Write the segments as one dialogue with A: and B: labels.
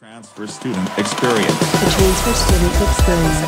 A: Transfer student experience.
B: The transfer student experience.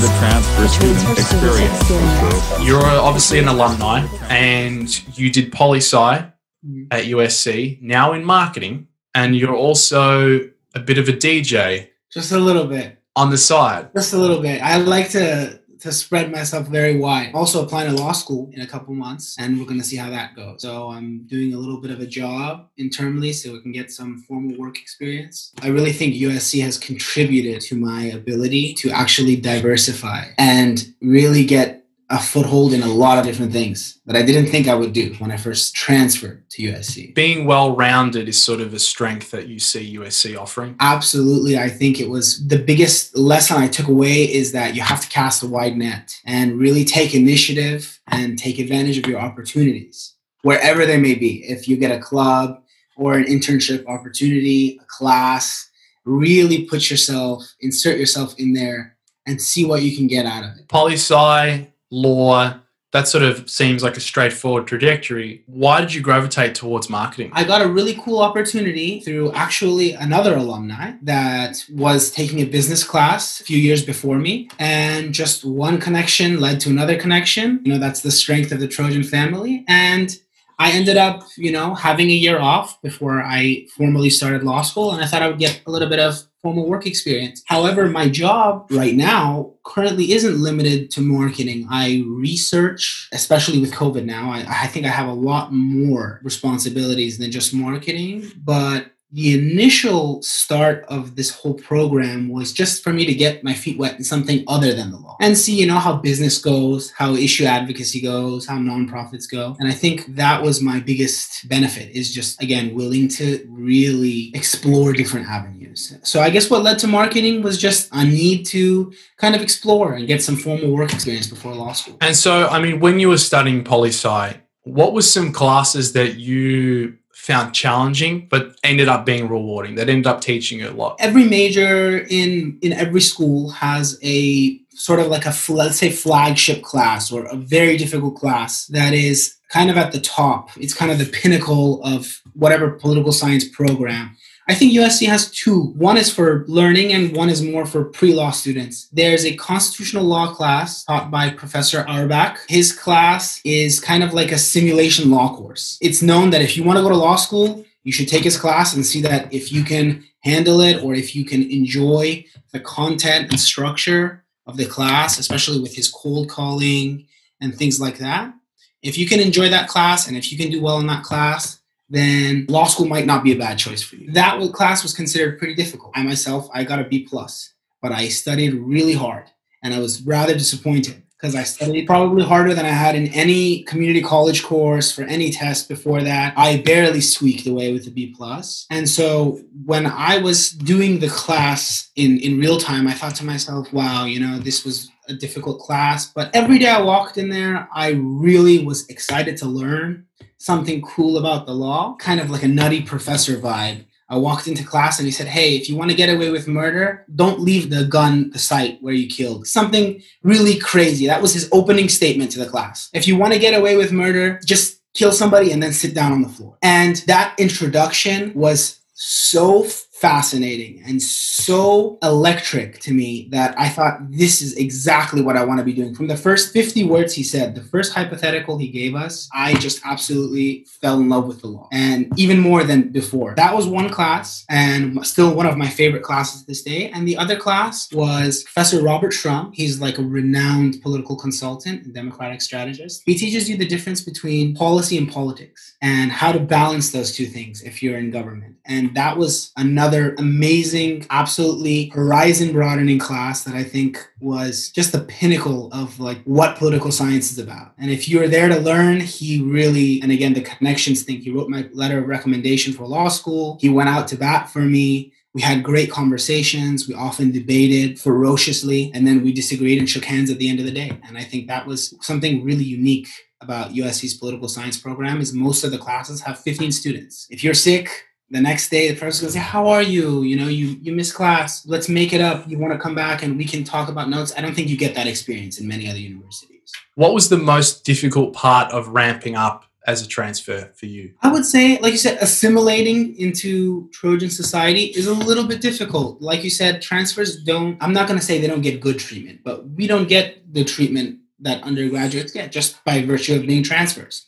A: The transfer student experience.
B: experience.
C: You're obviously an alumni and you did poli sci
D: Mhm.
C: at USC, now in marketing, and you're also a bit of a DJ
D: Just a little bit.
C: on the side.
D: Just a little bit. I like to to spread myself very wide. Also applying to law school in a couple months, and we're gonna see how that goes. So I'm doing a little bit of a job internally so we can get some formal work experience. I really think USC has contributed to my ability to actually diversify and really get a foothold in a lot of different things that I didn't think I would do when I first transferred to USC.
C: Being well rounded is sort of a strength that you see USC offering.
D: Absolutely. I think it was the biggest lesson I took away is that you have to cast a wide net and really take initiative and take advantage of your opportunities wherever they may be. If you get a club or an internship opportunity, a class, really put yourself, insert yourself in there and see what you can get out of it.
C: Poli sci, law, that sort of seems like a straightforward trajectory. Why did you gravitate towards marketing?
D: I got a really cool opportunity through actually another alumni that was taking a business class a few years before me. And just one connection led to another connection. You know, that's the strength of the Trojan family. And I ended up, you know, having a year off before I formally started law school. And I thought I would get a little bit of formal work experience. However, my job right now currently isn't limited to marketing. I research, especially with COVID now. I, I think I have a lot more responsibilities than just marketing. But the initial start of this whole program was just for me to get my feet wet in something other than the law and see, you know, how business goes, how issue advocacy goes, how nonprofits go. And I think that was my biggest benefit is just, again, willing to really explore different avenues. So I guess what led to marketing was just a need to kind of explore and get some formal work experience before law school.
C: And so, I mean, when you were studying poli sci, what was some classes that you found challenging but ended up being rewarding, that ended up teaching you a lot?
D: every major in in every school has a sort of like a let's say flagship class or a very difficult class that is kind of at the top it's kind of the pinnacle of whatever political science program I think USC has two. One is for learning and one is more for pre-law students. There's a constitutional law class taught by Professor Auerbach. His class is kind of like a simulation law course. It's known that if you want to go to law school, you should take his class and see that if you can handle it or if you can enjoy the content and structure of the class, especially with his cold calling and things like that. If you can enjoy that class and if you can do well in that class, then law school might not be a bad choice for you. That class was considered pretty difficult. I myself, I got a B plus, but I studied really hard and I was rather disappointed because I studied probably harder than I had in any community college course for any test before that. I barely squeaked away with a B plus. And so when I was doing the class in, in real time, I thought to myself, wow, you know, this was a difficult class. But every day I walked in there, I really was excited to learn something cool about the law, kind of like a nutty professor vibe. I walked into class and he said, Hey, if you want to get away with murder, don't leave the gun the site where you killed. Something really crazy. That was his opening statement to the class. If you want to get away with murder, just kill somebody and then sit down on the floor. And that introduction was so fascinating and so electric to me that I thought this is exactly what I want to be doing. From the first 50 words he said, the first hypothetical he gave us, I just absolutely fell in love with the law. And even more than before. That was one class and still one of my favorite classes to this day. And the other class was Professor Robert Shrum. He's like a renowned political consultant and democratic strategist. He teaches you the difference between policy and politics and how to balance those two things if you're in government. And that was another amazing, absolutely horizon broadening class that I think was just the pinnacle of like what political science is about. And if you're there to learn, he really, and again, the connections thing, he wrote my letter of recommendation for law school. He went out to bat for me. We had great conversations. We often debated ferociously, and then we disagreed and shook hands at the end of the day. And I think that was something really unique about USC's political science program is most of the classes have 15 students. If you're sick, the next day the gonna say, How are you? You know, you you missed class. Let's make it up. You want to come back and we can talk about notes. I don't think you get that experience in many other universities.
C: What was the most difficult part of ramping up as a transfer for you?
D: I would say, like you said, assimilating into Trojan society is a little bit difficult. Like you said, transfers don't, I'm not going to say they don't get good treatment, but we don't get the treatment that undergraduates get just by virtue of being transfers.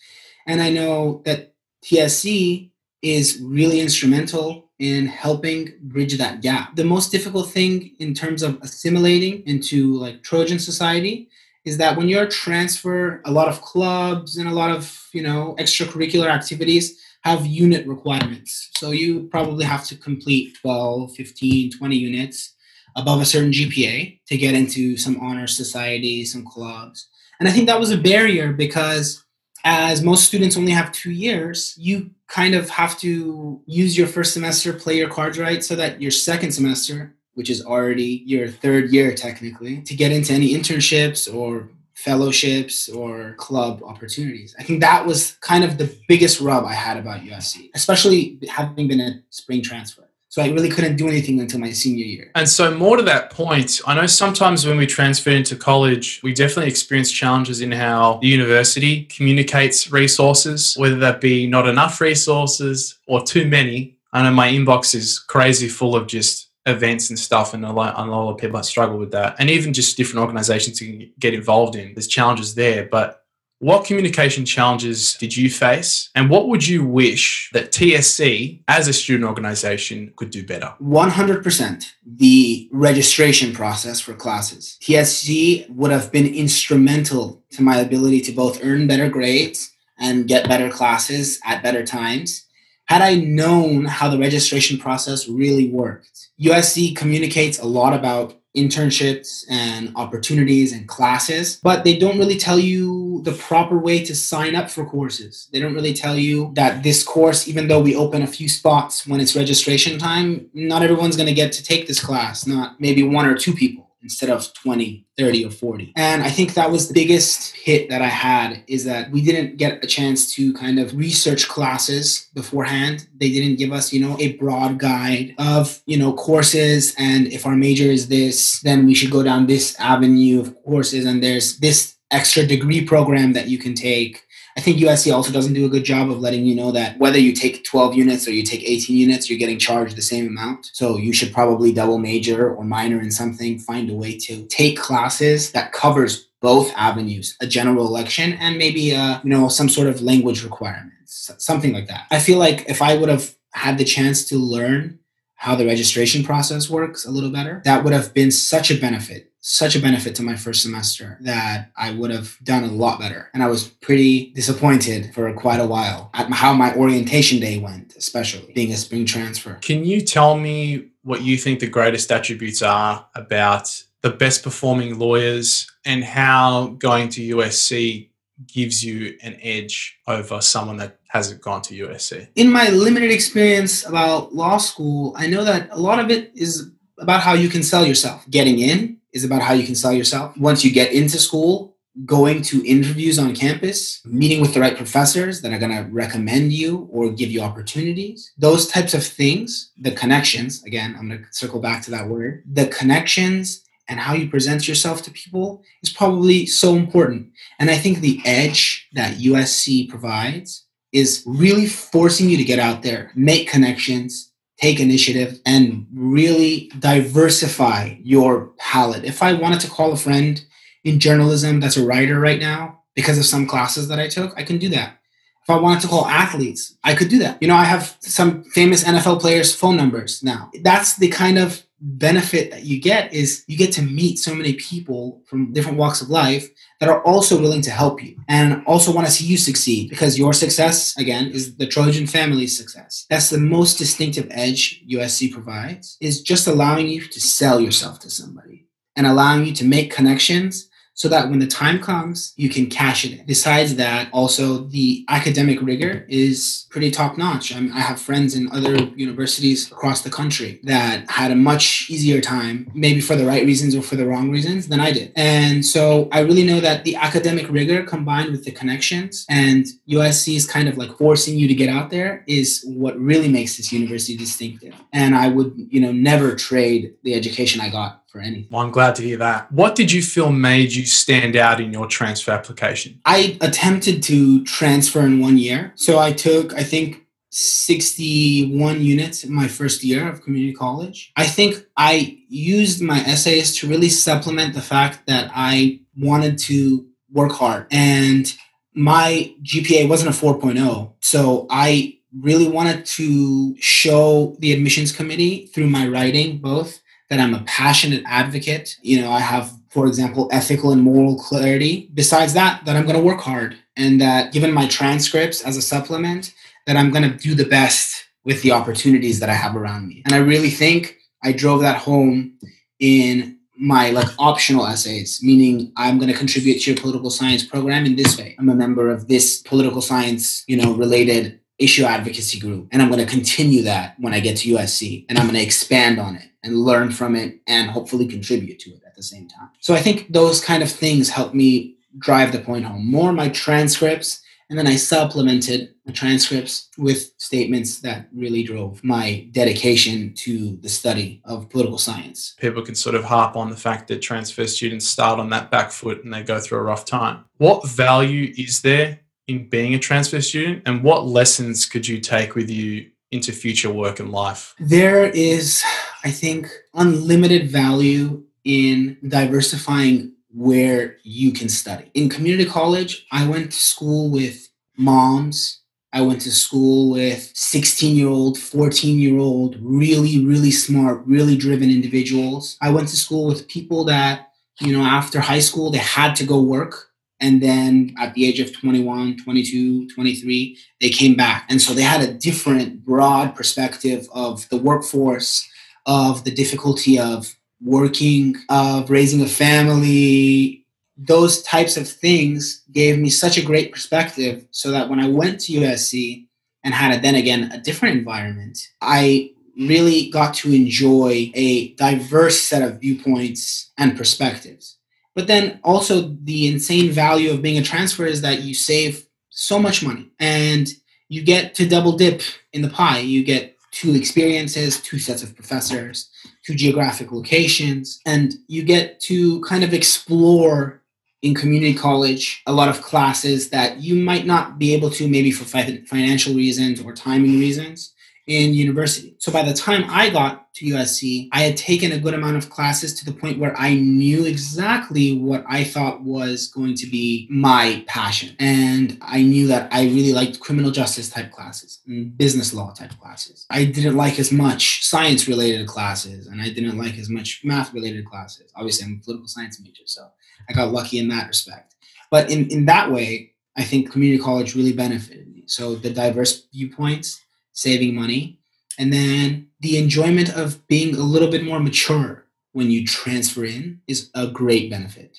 D: And I know that TSC is really instrumental in helping bridge that gap. The most difficult thing in terms of assimilating into like Trojan society is that when you're transfer, a lot of clubs and a lot of, you know, extracurricular activities have unit requirements. So you probably have to complete 12, 15, 20 units above a certain GPA to get into some honor society, some clubs. And I think that was a barrier because as most students only have two years, you kind of have to use your first semester, play your cards right, so that your second semester, which is already your third year technically, to get into any internships or fellowships or club opportunities. I think that was kind of the biggest rub I had about USC, especially having been a spring transfer. So I really couldn't do anything until my senior year.
C: And so, more to that point, I know sometimes when we transfer into college, we definitely experience challenges in how the university communicates resources, whether that be not enough resources or too many. I know my inbox is crazy full of just events and stuff, and a lot, a lot of people struggle with that. And even just different organizations to get involved in, there's challenges there. But what communication challenges did you face? And what would you wish that TSC as a student organization could do better?
D: 100% the registration process for classes. TSC would have been instrumental to my ability to both earn better grades and get better classes at better times. Had I known how the registration process really worked, USC communicates a lot about internships and opportunities and classes, but they don't really tell you the proper way to sign up for courses. They don't really tell you that this course, even though we open a few spots when it's registration time, not everyone's going to get to take this class, not maybe one or two people instead of 20, 30, or 40. And I think that was the biggest hit that I had is that we didn't get a chance to kind of research classes beforehand. They didn't give us, you know, a broad guide of, you know, courses. And if our major is this, then we should go down this avenue of courses. And there's this extra degree program that you can take I think USC also doesn't do a good job of letting you know that whether you take 12 units or you take 18 units, you're getting charged the same amount. So you should probably double major or minor in something, find a way to take classes that covers both avenues, a general election and maybe a, uh, you know some sort of language requirements, something like that. I feel like if I would have had the chance to learn how the registration process works a little better, that would have been such a benefit such a benefit to my first semester that I would have done a lot better. And I was pretty disappointed for quite a while at how my orientation day went, especially being a spring transfer.
C: Can you tell me what you think the greatest attributes are about the best performing lawyers and how going to USC gives you an edge over someone that hasn't gone to USC?
D: In my limited experience about law school, I know that a lot of it is about how you can sell yourself. Getting in is about how you can sell yourself. Once you get into school, going to interviews on campus, meeting with the right professors that are going to recommend you or give you opportunities. Those types of things, the connections, again, I'm going to circle back to that word, the connections and how you present yourself to people is probably so important. And I think the edge that USC provides is really forcing you to get out there, make connections, take initiative and really diversify your palette. If I wanted to call a friend in journalism that's a writer right now because of some classes that I took, I can do that. If I wanted to call athletes, I could do that. You know, I have some famous NFL players' phone numbers now. That's the kind of benefit that you get is you get to meet so many people from different walks of life that are also willing to help you and also want to see you succeed because your success again is the trojan family's success. That's the most distinctive edge usc provides is just allowing you to sell yourself to somebody and allowing you to make connections so that when the time comes, you can cash it. Besides that, also the academic rigor is pretty top notch. I, I have friends in other universities across the country that had a much easier time, maybe for the right reasons or for the wrong reasons, than I did. And so I really know that the academic rigor combined with the connections and USC is kind of like forcing you to get out there is what really makes this university distinctive. and I would, you know, never trade the education I got for anything.
C: Well, I'm glad to hear that. What did you feel made you stand out in your transfer application?
D: I attempted to transfer in one year. So I took, I think, 61 units in my first year of community college. I think I used my essays to really supplement the fact that I wanted to work hard. And my GPA wasn't a 4.0. So I really wanted to show the admissions committee through my writing both that I'm a passionate advocate. You know, I have, for example, ethical and moral clarity. Besides that, that I'm going to work hard and that given my transcripts as a supplement, that I'm going to do the best with the opportunities that I have around me. And I really think I drove that home in my like optional essays, meaning I'm going to contribute to your political science program in this way. I'm a member of this political science, you know, related issue advocacy group. And I'm going to continue that when I get to USC and I'm going to expand on it and learn from it and hopefully contribute to it at the same time. So I think those kind of things help me drive the point home. More my transcripts and then I supplemented the transcripts with statements that really drove my dedication to the study of political science.
C: People can sort of harp on the fact that transfer students start on that back foot and they go through a rough time. What value is there in being a transfer student and what lessons could you take with you into future work and life?
D: There is, I think, unlimited value in diversifying where you can study. In community college, I went to school with moms. I went to school with 16 year old, 14 year old, really, really smart, really driven individuals. I went to school with people that, you know, after high school, they had to go work. And then at the age of 21, 22, 23, they came back. And so they had a different, broad perspective of the workforce, of the difficulty of working, of raising a family, those types of things gave me such a great perspective so that when I went to USC and had a, then again a different environment, I really got to enjoy a diverse set of viewpoints and perspectives. But then also the insane value of being a transfer is that you save so much money and you get to double dip in the pie. You get two experiences, two sets of professors, two geographic locations, and you get to kind of explore in community college a lot of classes that you might not be able to maybe for financial reasons or timing reasons in university. So by the time I got to USC, I had taken a good amount of classes to the point where I knew exactly what I thought was going to be my passion. And I knew that I really liked criminal justice type classes and business law type classes. I didn't like as much science related classes and I didn't like as much math related classes. Obviously, I'm a political science major, so I got lucky in that respect. But in, in that way, I think community college really benefited me. So the diverse viewpoints saving money, and then the enjoyment of being a little bit more mature when you transfer in is a great benefit.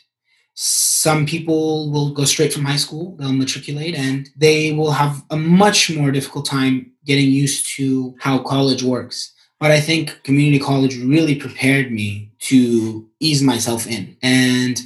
D: Some people will go straight from high school, they'll matriculate, and they will have a much more difficult time getting used to how college works. But I think community college really prepared me to ease myself in. And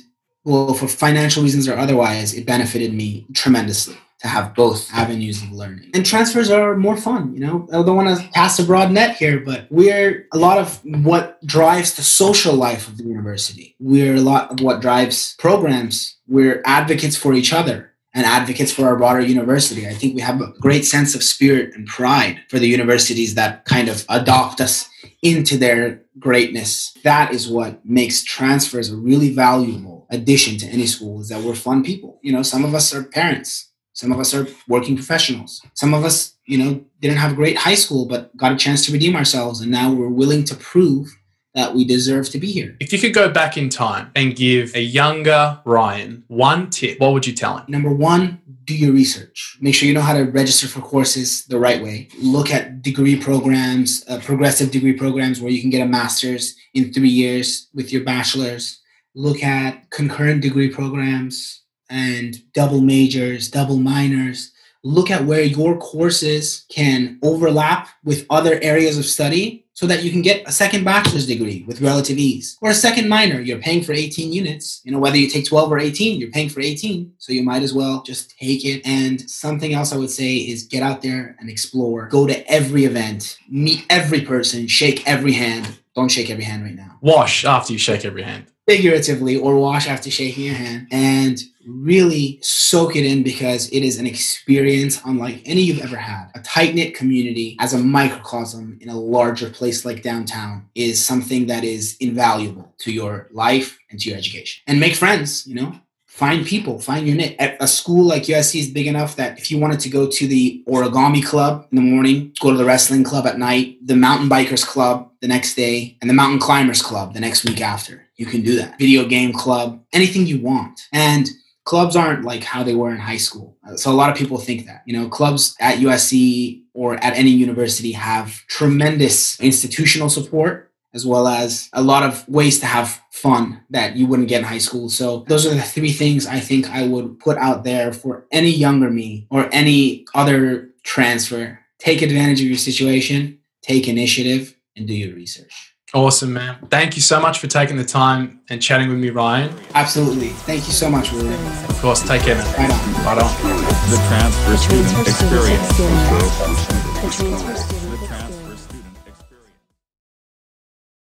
D: well, for financial reasons or otherwise, it benefited me tremendously to have both avenues of learning. And transfers are more fun, you know. I don't want to cast a broad net here, but we're a lot of what drives the social life of the university. We're a lot of what drives programs. We're advocates for each other and advocates for our broader university. I think we have a great sense of spirit and pride for the universities that kind of adopt us into their greatness. That is what makes transfers a really valuable addition to any school is that we're fun people. You know, some of us are parents some of us are working professionals. Some of us, you know, didn't have a great high school, but got a chance to redeem ourselves. And now we're willing to prove that we deserve to be here.
C: If you could go back in time and give a younger Ryan one tip, what would you tell him?
D: Number one, do your research. Make sure you know how to register for courses the right way. Look at degree programs, uh, progressive degree programs where you can get a master's in three years with your bachelor's. Look at concurrent degree programs and double majors, double minors, look at where your courses can overlap with other areas of study so that you can get a second bachelor's degree with relative ease. Or a second minor you're paying for 18 units. You know whether you take 12 or 18 you're paying for 18 so you might as well just take it. And something else i would say is get out there and explore. Go to every event meet every person shake every hand. Don't shake every hand right now.
C: Wash after you shake every hand.
D: Figuratively or wash after shaking your hand and really soak it in because it is an experience unlike any you've ever had. A tight knit community as a microcosm in a larger place like downtown is something that is invaluable to your life and to your education. And make friends, you know? Find people, find your knit. At a school like USC is big enough that if you wanted to go to the origami club in the morning, go to the wrestling club at night, the mountain bikers club the next day, and the mountain climbers club the next week after, you can do that. Video game club, anything you want. And clubs aren't like how they were in high school. So a lot of people think that, you know, clubs at USC or at any university have tremendous institutional support as well as a lot of ways to have fun that you wouldn't get in high school. So those are the three things I think I would put out there for any younger me or any other transfer. Take advantage of your situation, take initiative and do your research.
C: Awesome, man. Thank you so much for taking the time and chatting with me, Ryan.
D: Absolutely. Thank you so much, William.
C: Of course, take care, man.
D: Right on.
C: Right on.
A: The transfer student
B: Transfer student
A: experience.
B: experience. The transfer student